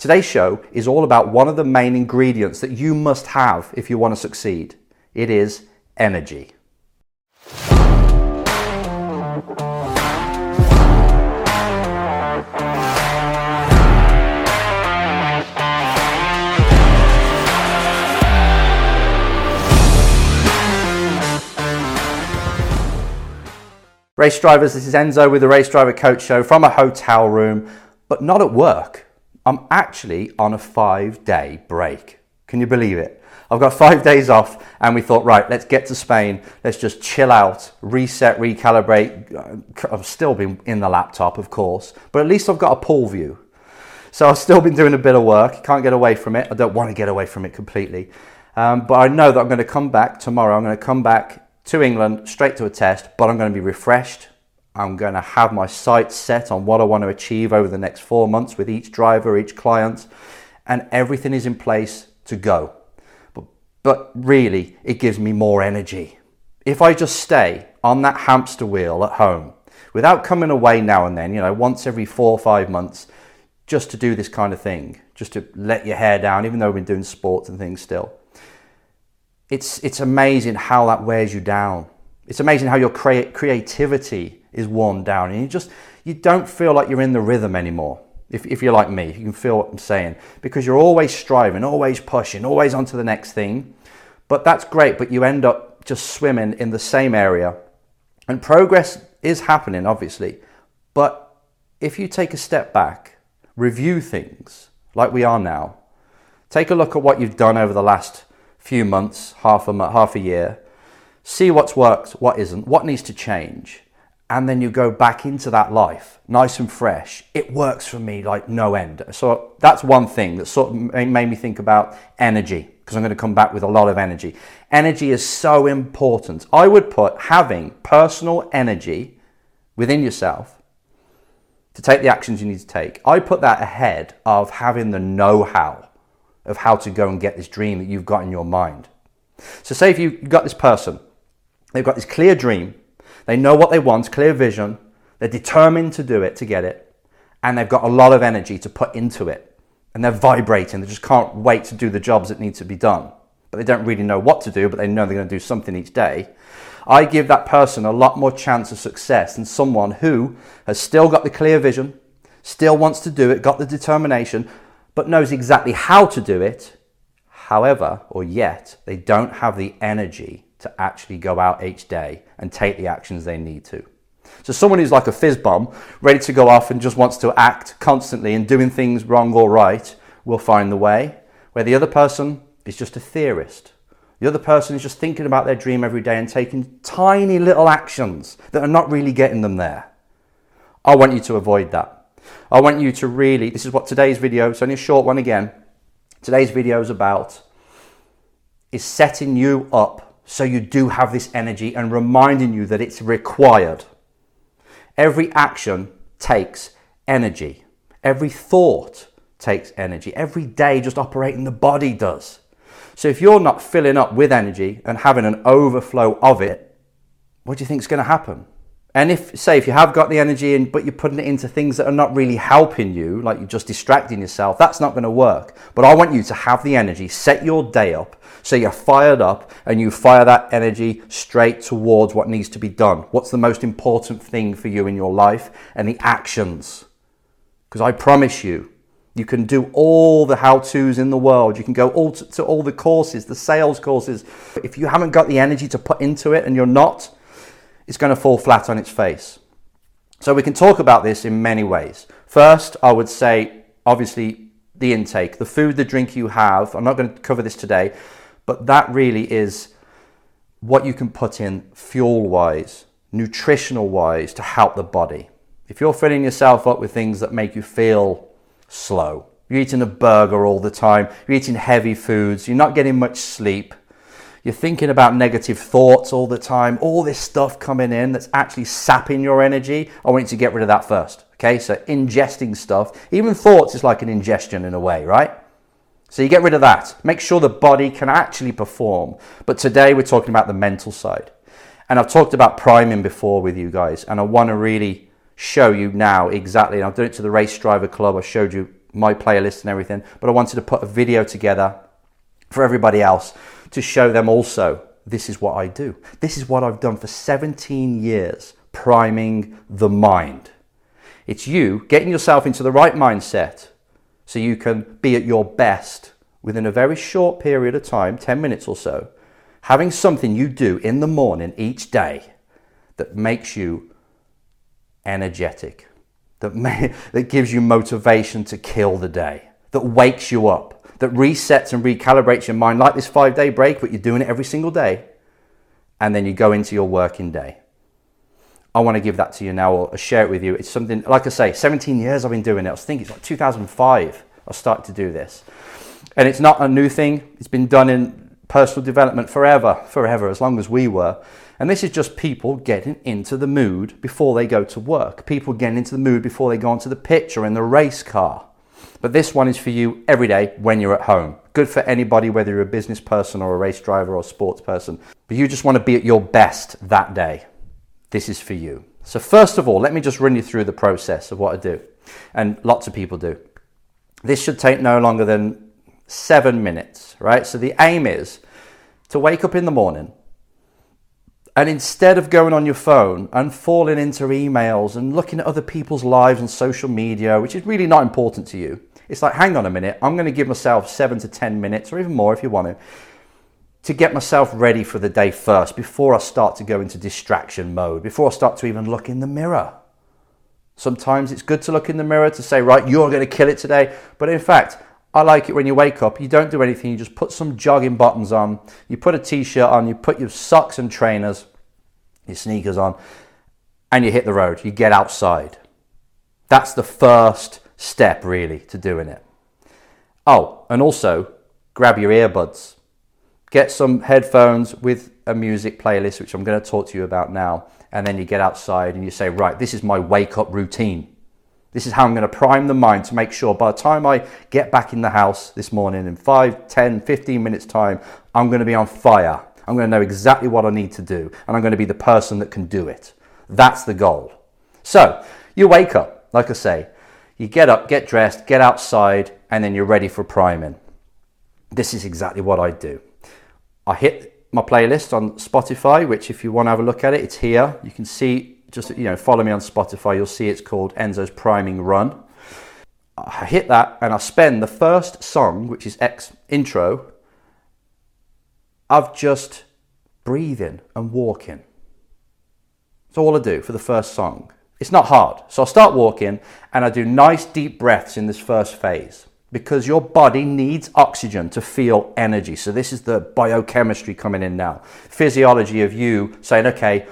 Today's show is all about one of the main ingredients that you must have if you want to succeed. It is energy. Race drivers, this is Enzo with the Race Driver Coach Show from a hotel room, but not at work. I'm actually on a five day break. Can you believe it? I've got five days off, and we thought, right, let's get to Spain. Let's just chill out, reset, recalibrate. I've still been in the laptop, of course, but at least I've got a pool view. So I've still been doing a bit of work. Can't get away from it. I don't want to get away from it completely. Um, but I know that I'm going to come back tomorrow. I'm going to come back to England straight to a test, but I'm going to be refreshed. I'm going to have my sights set on what I want to achieve over the next four months with each driver, each client, and everything is in place to go. But, but really, it gives me more energy. If I just stay on that hamster wheel at home without coming away now and then, you know, once every four or five months, just to do this kind of thing, just to let your hair down, even though we've been doing sports and things still it's, it's amazing how that wears you down. It's amazing how your crea- creativity is worn down and you just, you don't feel like you're in the rhythm anymore. If, if you're like me, you can feel what I'm saying because you're always striving, always pushing, always on to the next thing. But that's great, but you end up just swimming in the same area. And progress is happening, obviously. But if you take a step back, review things like we are now, take a look at what you've done over the last few months, half a, half a year, see what's worked, what isn't, what needs to change, and then you go back into that life nice and fresh. It works for me like no end. So that's one thing that sort of made me think about energy because I'm going to come back with a lot of energy. Energy is so important. I would put having personal energy within yourself to take the actions you need to take. I put that ahead of having the know how of how to go and get this dream that you've got in your mind. So, say if you've got this person, they've got this clear dream, they know what they want, clear vision, they're determined to do it, to get it, and they've got a lot of energy to put into it, and they're vibrating, they just can't wait to do the jobs that need to be done. But they don't really know what to do, but they know they're going to do something each day. I give that person a lot more chance of success than someone who has still got the clear vision, still wants to do it, got the determination, but knows exactly how to do it. However, or yet, they don't have the energy to actually go out each day and take the actions they need to. So, someone who's like a fizz bomb, ready to go off and just wants to act constantly and doing things wrong or right, will find the way. Where the other person is just a theorist. The other person is just thinking about their dream every day and taking tiny little actions that are not really getting them there. I want you to avoid that. I want you to really, this is what today's video, it's only a short one again. Today's video is about is setting you up so you do have this energy and reminding you that it's required. Every action takes energy. Every thought takes energy. Every day just operating the body does. So if you're not filling up with energy and having an overflow of it, what do you think is going to happen? And if, say, if you have got the energy in, but you're putting it into things that are not really helping you, like you're just distracting yourself, that's not going to work. But I want you to have the energy, set your day up so you're fired up and you fire that energy straight towards what needs to be done. What's the most important thing for you in your life and the actions. Because I promise you, you can do all the how to's in the world. You can go all to, to all the courses, the sales courses. If you haven't got the energy to put into it and you're not, it's going to fall flat on its face. So we can talk about this in many ways. First, I would say, obviously, the intake, the food, the drink you have. I'm not going to cover this today, but that really is what you can put in fuel wise, nutritional wise to help the body. If you're filling yourself up with things that make you feel slow, you're eating a burger all the time, you're eating heavy foods, you're not getting much sleep, you're thinking about negative thoughts all the time, all this stuff coming in that's actually sapping your energy. I want you to get rid of that first. Okay, so ingesting stuff, even thoughts is like an ingestion in a way, right? So you get rid of that. Make sure the body can actually perform. But today we're talking about the mental side. And I've talked about priming before with you guys, and I want to really show you now exactly. And I've done it to the Race Driver Club. I showed you my playlist and everything, but I wanted to put a video together for everybody else to show them also this is what I do. This is what I've done for 17 years, priming the mind. It's you getting yourself into the right mindset so you can be at your best within a very short period of time, 10 minutes or so, having something you do in the morning each day that makes you energetic, that, may, that gives you motivation to kill the day, that wakes you up, that resets and recalibrates your mind like this five day break, but you're doing it every single day. And then you go into your working day. I want to give that to you now or share it with you. It's something, like I say, 17 years I've been doing it. I was think it's like 2005 I started to do this. And it's not a new thing, it's been done in personal development forever, forever, as long as we were. And this is just people getting into the mood before they go to work, people getting into the mood before they go onto the pitch or in the race car. But this one is for you every day when you're at home. Good for anybody, whether you're a business person or a race driver or a sports person. But you just want to be at your best that day. This is for you. So, first of all, let me just run you through the process of what I do. And lots of people do. This should take no longer than seven minutes, right? So, the aim is to wake up in the morning and instead of going on your phone and falling into emails and looking at other people's lives on social media, which is really not important to you, it's like, hang on a minute, I'm going to give myself seven to 10 minutes, or even more if you want to, to get myself ready for the day first before I start to go into distraction mode, before I start to even look in the mirror. Sometimes it's good to look in the mirror to say, right, you're going to kill it today. But in fact, I like it when you wake up, you don't do anything, you just put some jogging bottoms on, you put a t shirt on, you put your socks and trainers, your sneakers on, and you hit the road. You get outside. That's the first step, really, to doing it. Oh, and also grab your earbuds. Get some headphones with a music playlist, which I'm going to talk to you about now. And then you get outside and you say, right, this is my wake up routine. This is how I'm going to prime the mind to make sure by the time I get back in the house this morning in 5, 10, 15 minutes time, I'm going to be on fire. I'm going to know exactly what I need to do and I'm going to be the person that can do it. That's the goal. So, you wake up, like I say, you get up, get dressed, get outside, and then you're ready for priming. This is exactly what I do. I hit my playlist on Spotify, which if you want to have a look at it, it's here. You can see just you know follow me on Spotify, you'll see it's called Enzo's Priming Run. I hit that and I spend the first song, which is X intro, of just breathing and walking. That's all I do for the first song. It's not hard. So I start walking and I do nice deep breaths in this first phase because your body needs oxygen to feel energy. So this is the biochemistry coming in now. Physiology of you saying, okay,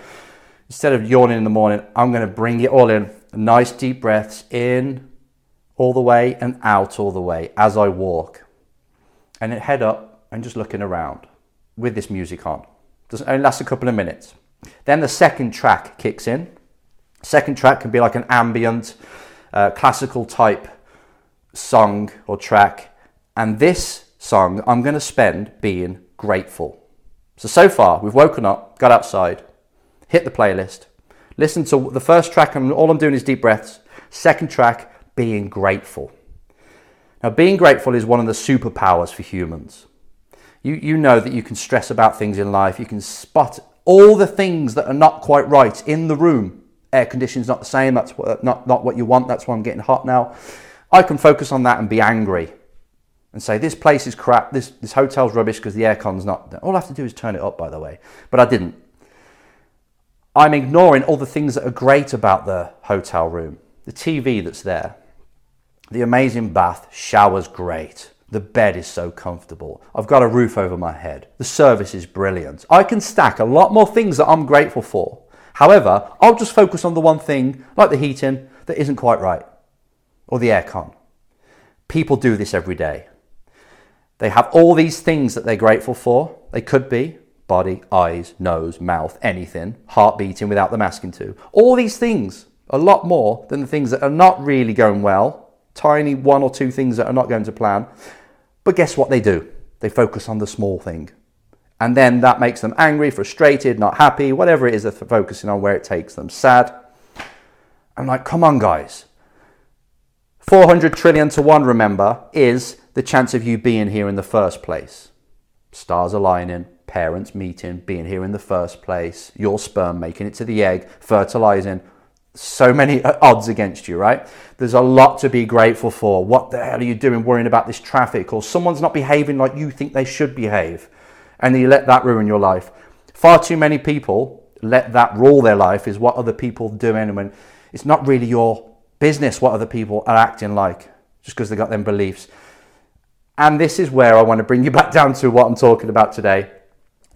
instead of yawning in the morning, I'm going to bring it all in. Nice deep breaths in all the way and out all the way as I walk. And then head up and just looking around with this music on. It only lasts a couple of minutes. Then the second track kicks in. Second track can be like an ambient, uh, classical type song or track. And this song I'm going to spend being grateful. So, so far, we've woken up, got outside, hit the playlist, listen to the first track, and all I'm doing is deep breaths. Second track, being grateful. Now, being grateful is one of the superpowers for humans. You, you know that you can stress about things in life, you can spot all the things that are not quite right in the room. Air conditioning's not the same, that's what, uh, not, not what you want, that's why I'm getting hot now. I can focus on that and be angry and say, This place is crap, this, this hotel's rubbish because the aircon's not. All I have to do is turn it up, by the way. But I didn't. I'm ignoring all the things that are great about the hotel room. The TV that's there, the amazing bath, shower's great. The bed is so comfortable. I've got a roof over my head. The service is brilliant. I can stack a lot more things that I'm grateful for. However, I'll just focus on the one thing, like the heating, that isn't quite right, or the aircon. People do this every day. They have all these things that they're grateful for. They could be body, eyes, nose, mouth, anything, heart beating without the asking to. All these things, a lot more than the things that are not really going well, tiny one or two things that are not going to plan. But guess what they do? They focus on the small thing. And then that makes them angry, frustrated, not happy, whatever it is they're focusing on, where it takes them, sad. I'm like, come on, guys. 400 trillion to one, remember, is the chance of you being here in the first place. Stars aligning, parents meeting, being here in the first place, your sperm making it to the egg, fertilizing. So many odds against you, right? There's a lot to be grateful for. What the hell are you doing worrying about this traffic? Or someone's not behaving like you think they should behave. And you let that ruin your life. Far too many people let that rule their life, is what other people doing. When it's not really your business what other people are acting like just because they got them beliefs. And this is where I want to bring you back down to what I'm talking about today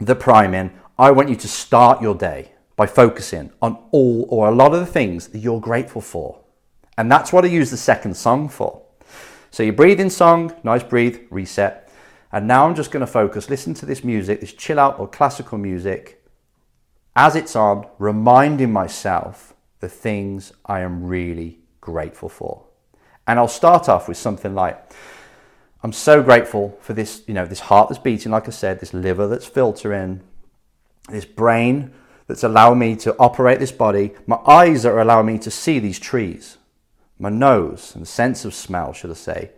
the priming. I want you to start your day by focusing on all or a lot of the things that you're grateful for. And that's what I use the second song for. So you breathe in song, nice breathe, reset. And now I'm just going to focus, listen to this music, this chill out or classical music, as it's on, reminding myself the things I am really grateful for. And I'll start off with something like I'm so grateful for this, you know, this heart that's beating, like I said, this liver that's filtering, this brain that's allowing me to operate this body, my eyes that are allowing me to see these trees, my nose and the sense of smell, should I say,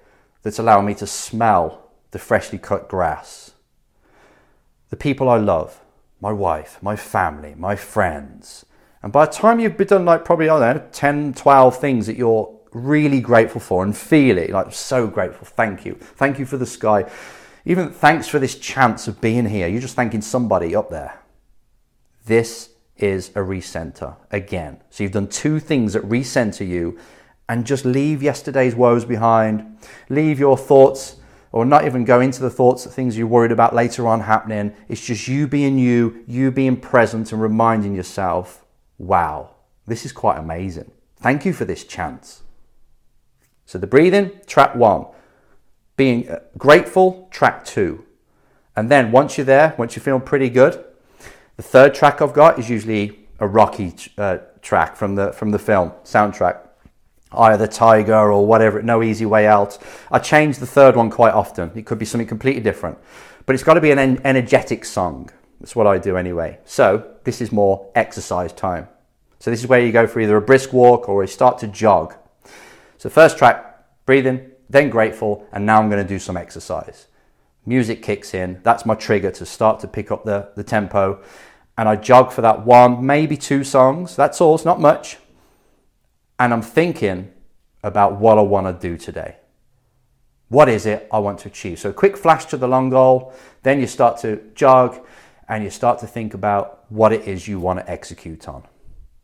that's allowing me to smell the freshly cut grass. The people I love, my wife, my family, my friends, and by the time you've been done like probably, I don't know, 10, 12 things that you're really grateful for and feel it, like so grateful, thank you. Thank you for the sky. Even thanks for this chance of being here. You're just thanking somebody up there. This is a recenter again. So you've done two things that recenter you and just leave yesterday's woes behind. Leave your thoughts or not even go into the thoughts of things you're worried about later on happening. It's just you being you, you being present and reminding yourself wow, this is quite amazing. Thank you for this chance. So the breathing, track one. Being uh, grateful, track two. And then once you're there, once you're feeling pretty good, the third track I've got is usually a rocky uh, track from the from the film soundtrack, Eye of the Tiger or whatever. No Easy Way Out. I change the third one quite often. It could be something completely different, but it's got to be an en- energetic song. That's what I do anyway. So this is more exercise time. So this is where you go for either a brisk walk or you start to jog. So first track, breathing, then grateful, and now I'm going to do some exercise. Music kicks in. That's my trigger to start to pick up the, the tempo. And I jog for that one, maybe two songs. That's all, it's not much. And I'm thinking about what I want to do today. What is it I want to achieve? So, a quick flash to the long goal, then you start to jog, and you start to think about what it is you want to execute on.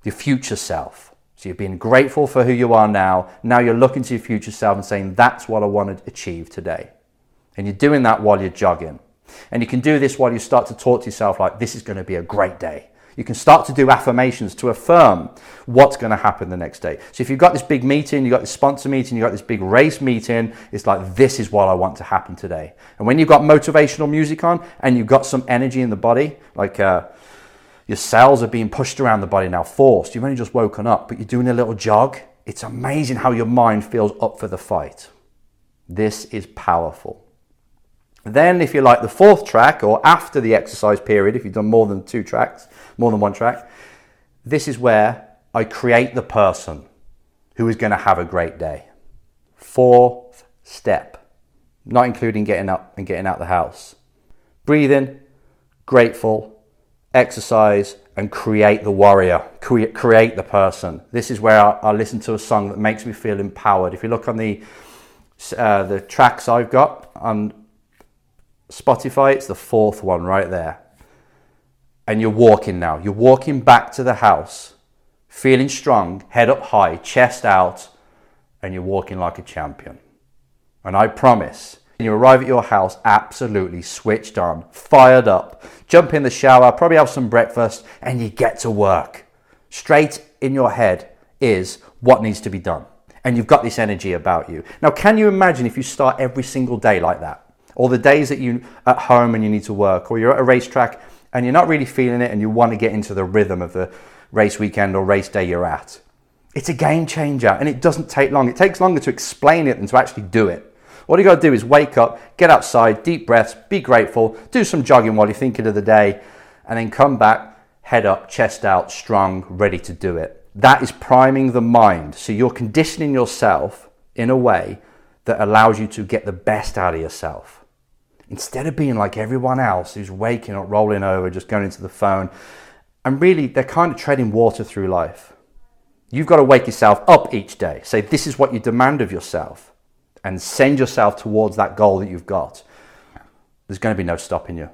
Your future self. So you're being grateful for who you are now. Now you're looking to your future self and saying, that's what I want to achieve today. And you're doing that while you're jogging. And you can do this while you start to talk to yourself like, this is going to be a great day. You can start to do affirmations to affirm what's going to happen the next day. So if you've got this big meeting, you've got this sponsor meeting, you've got this big race meeting, it's like, this is what I want to happen today. And when you've got motivational music on and you've got some energy in the body, like uh, your cells are being pushed around the body now, forced, you've only just woken up, but you're doing a little jog, it's amazing how your mind feels up for the fight. This is powerful. Then, if you like the fourth track, or after the exercise period, if you've done more than two tracks, more than one track, this is where I create the person who is going to have a great day. Fourth step, not including getting up and getting out the house. Breathing, grateful, exercise, and create the warrior, create, create the person. This is where I, I, listen to a song that makes me feel empowered. If you look on the uh, the tracks I've got on Spotify, it's the fourth one right there and you're walking now. You're walking back to the house, feeling strong, head up high, chest out, and you're walking like a champion. And I promise, you arrive at your house absolutely switched on, fired up, jump in the shower, probably have some breakfast, and you get to work. Straight in your head is what needs to be done. And you've got this energy about you. Now, can you imagine if you start every single day like that? Or the days that you're at home and you need to work, or you're at a racetrack and you're not really feeling it and you want to get into the rhythm of the race weekend or race day you're at. It's a game changer and it doesn't take long. It takes longer to explain it than to actually do it. All you got to do is wake up, get outside, deep breaths, be grateful, do some jogging while you're thinking of the day, and then come back, head up, chest out, strong, ready to do it. That is priming the mind. So you're conditioning yourself in a way that allows you to get the best out of yourself. Instead of being like everyone else who's waking up, rolling over, just going into the phone, and really they're kind of treading water through life. You've got to wake yourself up each day. Say, this is what you demand of yourself, and send yourself towards that goal that you've got. There's going to be no stopping you.